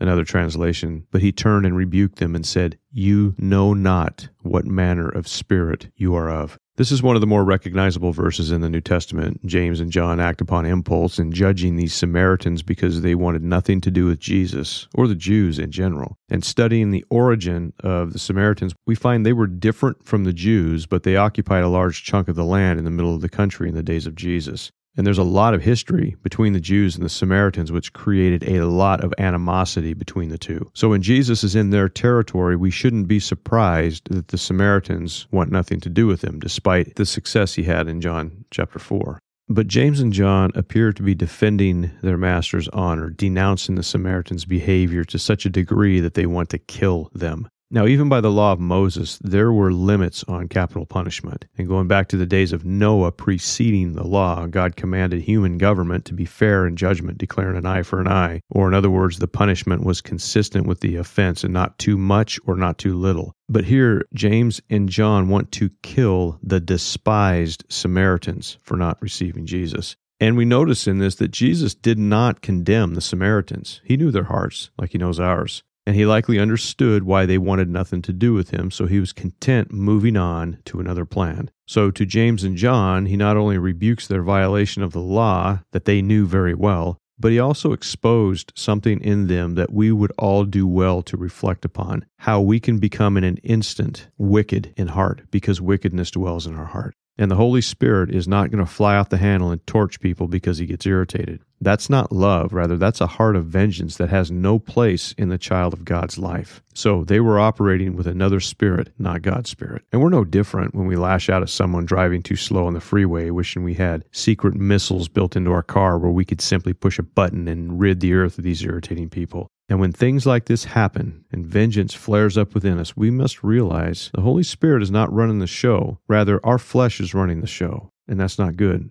Another translation, but he turned and rebuked them and said, You know not what manner of spirit you are of. This is one of the more recognizable verses in the New Testament. James and John act upon impulse in judging these Samaritans because they wanted nothing to do with Jesus or the Jews in general. And studying the origin of the Samaritans, we find they were different from the Jews, but they occupied a large chunk of the land in the middle of the country in the days of Jesus. And there's a lot of history between the Jews and the Samaritans, which created a lot of animosity between the two. So when Jesus is in their territory, we shouldn't be surprised that the Samaritans want nothing to do with him, despite the success he had in John chapter 4. But James and John appear to be defending their master's honor, denouncing the Samaritans' behavior to such a degree that they want to kill them. Now, even by the law of Moses, there were limits on capital punishment. And going back to the days of Noah preceding the law, God commanded human government to be fair in judgment, declaring an eye for an eye. Or, in other words, the punishment was consistent with the offense and not too much or not too little. But here, James and John want to kill the despised Samaritans for not receiving Jesus. And we notice in this that Jesus did not condemn the Samaritans. He knew their hearts like he knows ours and he likely understood why they wanted nothing to do with him, so he was content moving on to another plan. So, to James and John, he not only rebukes their violation of the law that they knew very well, but he also exposed something in them that we would all do well to reflect upon how we can become in an instant wicked in heart because wickedness dwells in our heart. And the Holy Spirit is not going to fly off the handle and torch people because he gets irritated. That's not love. Rather, that's a heart of vengeance that has no place in the child of God's life. So they were operating with another spirit, not God's spirit. And we're no different when we lash out at someone driving too slow on the freeway, wishing we had secret missiles built into our car where we could simply push a button and rid the earth of these irritating people. And when things like this happen and vengeance flares up within us, we must realize the Holy Spirit is not running the show. Rather, our flesh is running the show. And that's not good.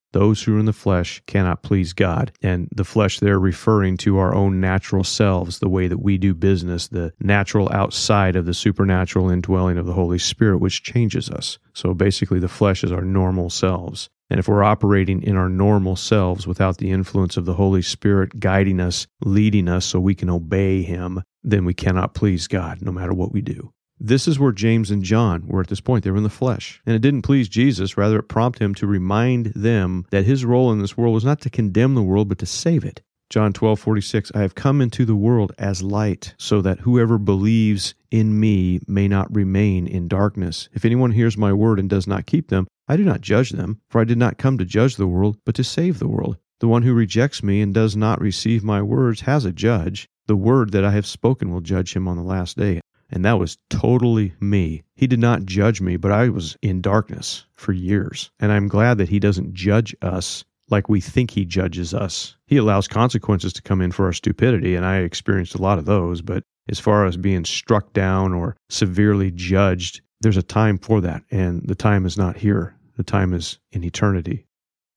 Those who are in the flesh cannot please God. And the flesh there referring to our own natural selves, the way that we do business, the natural outside of the supernatural indwelling of the Holy Spirit, which changes us. So basically, the flesh is our normal selves. And if we're operating in our normal selves without the influence of the Holy Spirit guiding us, leading us so we can obey Him, then we cannot please God no matter what we do. This is where James and John were at this point. They were in the flesh. And it didn't please Jesus. Rather, it prompted him to remind them that his role in this world was not to condemn the world, but to save it. John 12, 46, I have come into the world as light, so that whoever believes in me may not remain in darkness. If anyone hears my word and does not keep them, I do not judge them, for I did not come to judge the world, but to save the world. The one who rejects me and does not receive my words has a judge. The word that I have spoken will judge him on the last day. And that was totally me. He did not judge me, but I was in darkness for years. And I'm glad that He doesn't judge us like we think He judges us. He allows consequences to come in for our stupidity, and I experienced a lot of those. But as far as being struck down or severely judged, there's a time for that. And the time is not here, the time is in eternity.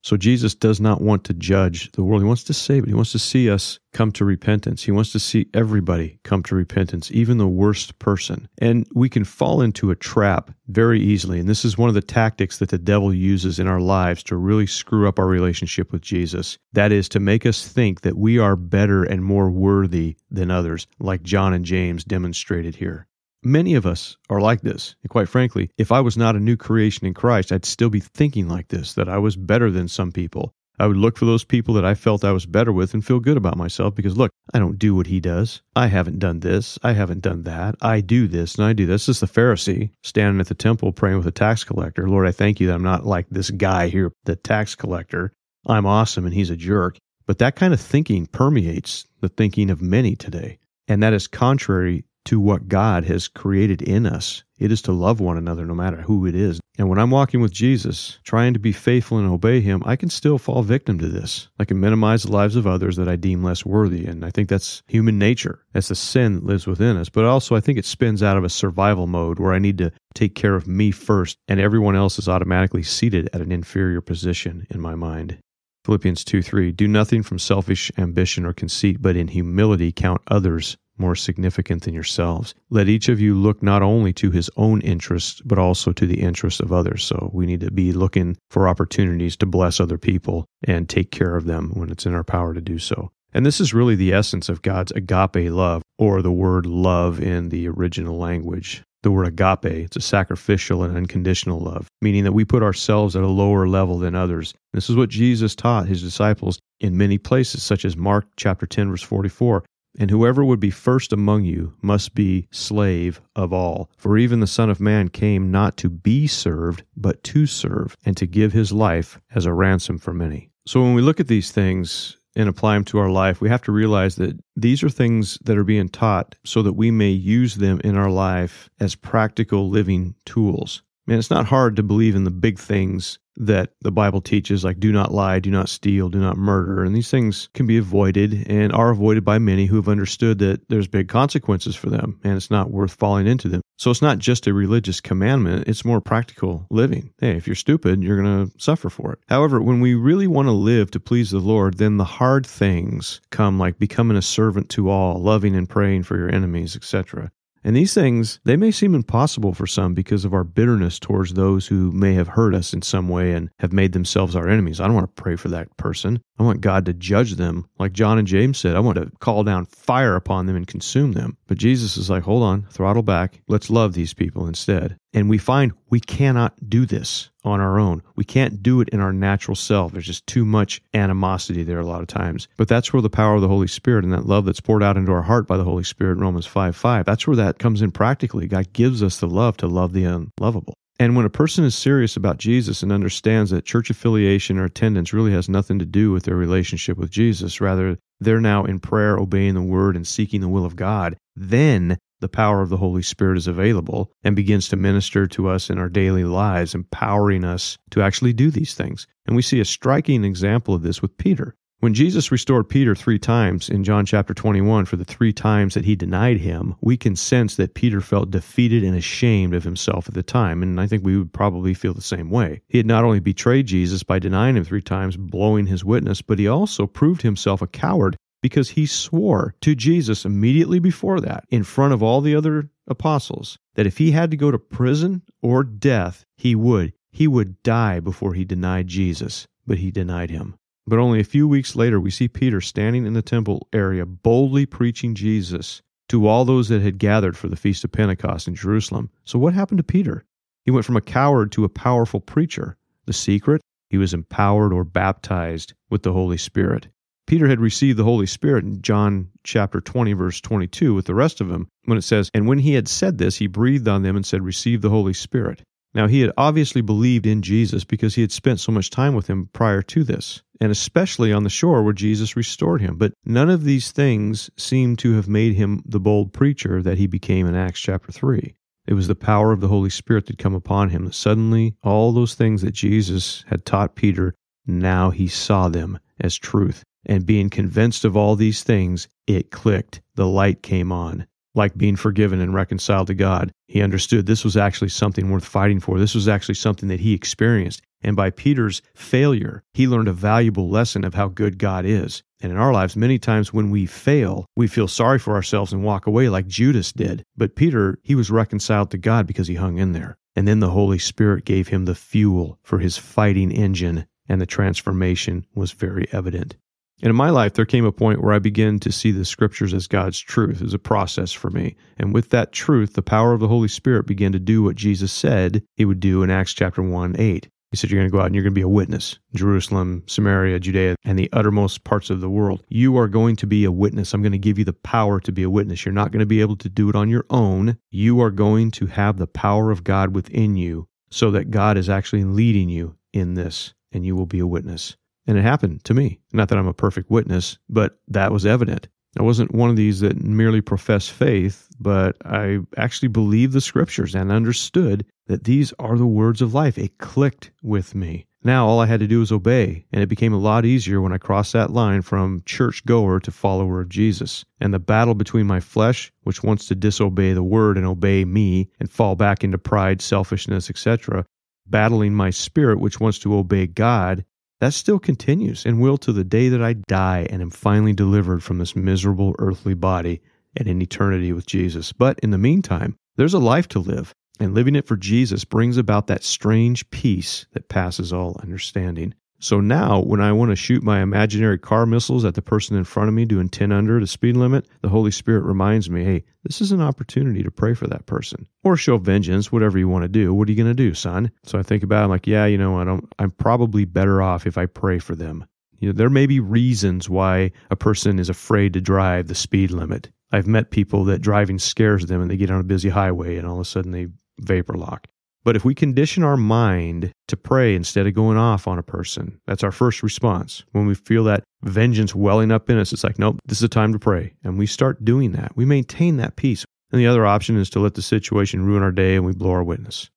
So Jesus does not want to judge the world. He wants to save it. He wants to see us come to repentance. He wants to see everybody come to repentance, even the worst person. And we can fall into a trap very easily. And this is one of the tactics that the devil uses in our lives to really screw up our relationship with Jesus. That is to make us think that we are better and more worthy than others, like John and James demonstrated here. Many of us are like this. And quite frankly, if I was not a new creation in Christ, I'd still be thinking like this that I was better than some people. I would look for those people that I felt I was better with and feel good about myself because, look, I don't do what he does. I haven't done this. I haven't done that. I do this and I do this. This is the Pharisee standing at the temple praying with a tax collector. Lord, I thank you that I'm not like this guy here, the tax collector. I'm awesome and he's a jerk. But that kind of thinking permeates the thinking of many today. And that is contrary to what God has created in us. It is to love one another no matter who it is. And when I'm walking with Jesus, trying to be faithful and obey him, I can still fall victim to this. I can minimize the lives of others that I deem less worthy. And I think that's human nature. That's the sin that lives within us. But also, I think it spins out of a survival mode where I need to take care of me first, and everyone else is automatically seated at an inferior position in my mind. Philippians 2 3 Do nothing from selfish ambition or conceit, but in humility count others more significant than yourselves. Let each of you look not only to his own interests, but also to the interests of others. So we need to be looking for opportunities to bless other people and take care of them when it's in our power to do so. And this is really the essence of God's agape love, or the word love in the original language. The word agape, it's a sacrificial and unconditional love, meaning that we put ourselves at a lower level than others. This is what Jesus taught his disciples in many places, such as Mark chapter 10, verse 44. And whoever would be first among you must be slave of all. For even the Son of Man came not to be served, but to serve, and to give his life as a ransom for many. So when we look at these things and apply them to our life, we have to realize that these are things that are being taught so that we may use them in our life as practical living tools. Man, it's not hard to believe in the big things that the Bible teaches, like do not lie, do not steal, do not murder. And these things can be avoided and are avoided by many who have understood that there's big consequences for them and it's not worth falling into them. So it's not just a religious commandment, it's more practical living. Hey, if you're stupid, you're going to suffer for it. However, when we really want to live to please the Lord, then the hard things come like becoming a servant to all, loving and praying for your enemies, etc. And these things, they may seem impossible for some because of our bitterness towards those who may have hurt us in some way and have made themselves our enemies. I don't want to pray for that person. I want God to judge them. Like John and James said, I want to call down fire upon them and consume them. But Jesus is like, hold on, throttle back. Let's love these people instead. And we find we cannot do this on our own. We can't do it in our natural self. There's just too much animosity there a lot of times. But that's where the power of the Holy Spirit and that love that's poured out into our heart by the Holy Spirit in Romans 5 5, that's where that comes in practically. God gives us the love to love the unlovable. And when a person is serious about Jesus and understands that church affiliation or attendance really has nothing to do with their relationship with Jesus, rather, they're now in prayer, obeying the word, and seeking the will of God, then the power of the Holy Spirit is available and begins to minister to us in our daily lives, empowering us to actually do these things. And we see a striking example of this with Peter. When Jesus restored Peter three times in John chapter 21 for the three times that he denied him, we can sense that Peter felt defeated and ashamed of himself at the time. And I think we would probably feel the same way. He had not only betrayed Jesus by denying him three times, blowing his witness, but he also proved himself a coward because he swore to Jesus immediately before that, in front of all the other apostles, that if he had to go to prison or death, he would. He would die before he denied Jesus, but he denied him. But only a few weeks later, we see Peter standing in the temple area, boldly preaching Jesus to all those that had gathered for the Feast of Pentecost in Jerusalem. So, what happened to Peter? He went from a coward to a powerful preacher. The secret? He was empowered or baptized with the Holy Spirit. Peter had received the Holy Spirit in John chapter 20, verse 22, with the rest of them, when it says, And when he had said this, he breathed on them and said, Receive the Holy Spirit. Now, he had obviously believed in Jesus because he had spent so much time with him prior to this, and especially on the shore where Jesus restored him. But none of these things seem to have made him the bold preacher that he became in Acts chapter 3. It was the power of the Holy Spirit that come upon him. Suddenly, all those things that Jesus had taught Peter, now he saw them as truth. And being convinced of all these things, it clicked. The light came on. Like being forgiven and reconciled to God, he understood this was actually something worth fighting for. This was actually something that he experienced. And by Peter's failure, he learned a valuable lesson of how good God is. And in our lives, many times when we fail, we feel sorry for ourselves and walk away like Judas did. But Peter, he was reconciled to God because he hung in there. And then the Holy Spirit gave him the fuel for his fighting engine, and the transformation was very evident. And in my life, there came a point where I began to see the scriptures as God's truth, as a process for me. And with that truth, the power of the Holy Spirit began to do what Jesus said he would do in Acts chapter 1 8. He said, You're going to go out and you're going to be a witness. Jerusalem, Samaria, Judea, and the uttermost parts of the world. You are going to be a witness. I'm going to give you the power to be a witness. You're not going to be able to do it on your own. You are going to have the power of God within you so that God is actually leading you in this, and you will be a witness. And it happened to me. Not that I'm a perfect witness, but that was evident. I wasn't one of these that merely profess faith, but I actually believed the scriptures and understood that these are the words of life. It clicked with me. Now all I had to do was obey, and it became a lot easier when I crossed that line from church goer to follower of Jesus. And the battle between my flesh, which wants to disobey the word and obey me and fall back into pride, selfishness, etc., battling my spirit, which wants to obey God, that still continues and will to the day that I die and am finally delivered from this miserable earthly body and in eternity with Jesus. But in the meantime, there's a life to live. And living it for Jesus brings about that strange peace that passes all understanding. So now, when I want to shoot my imaginary car missiles at the person in front of me doing 10 under the speed limit, the Holy Spirit reminds me, hey, this is an opportunity to pray for that person or show vengeance, whatever you want to do. What are you going to do, son? So I think about it, I'm like, yeah, you know, I don't, I'm probably better off if I pray for them. You know, there may be reasons why a person is afraid to drive the speed limit. I've met people that driving scares them and they get on a busy highway and all of a sudden they vapor lock. But if we condition our mind to pray instead of going off on a person, that's our first response. When we feel that vengeance welling up in us, it's like, nope, this is a time to pray. And we start doing that. We maintain that peace. And the other option is to let the situation ruin our day and we blow our witness.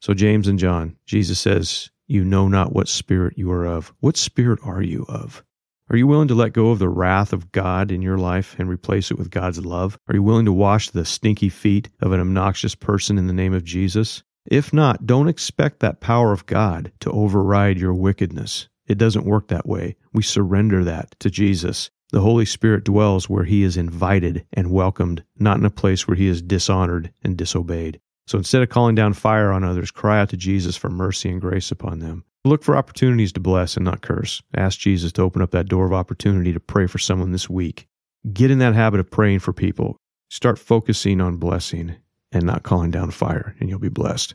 So, James and John, Jesus says, You know not what spirit you are of. What spirit are you of? Are you willing to let go of the wrath of God in your life and replace it with God's love? Are you willing to wash the stinky feet of an obnoxious person in the name of Jesus? If not, don't expect that power of God to override your wickedness. It doesn't work that way. We surrender that to Jesus. The Holy Spirit dwells where he is invited and welcomed, not in a place where he is dishonored and disobeyed. So instead of calling down fire on others, cry out to Jesus for mercy and grace upon them. Look for opportunities to bless and not curse. Ask Jesus to open up that door of opportunity to pray for someone this week. Get in that habit of praying for people. Start focusing on blessing and not calling down fire, and you'll be blessed.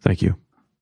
Thank you.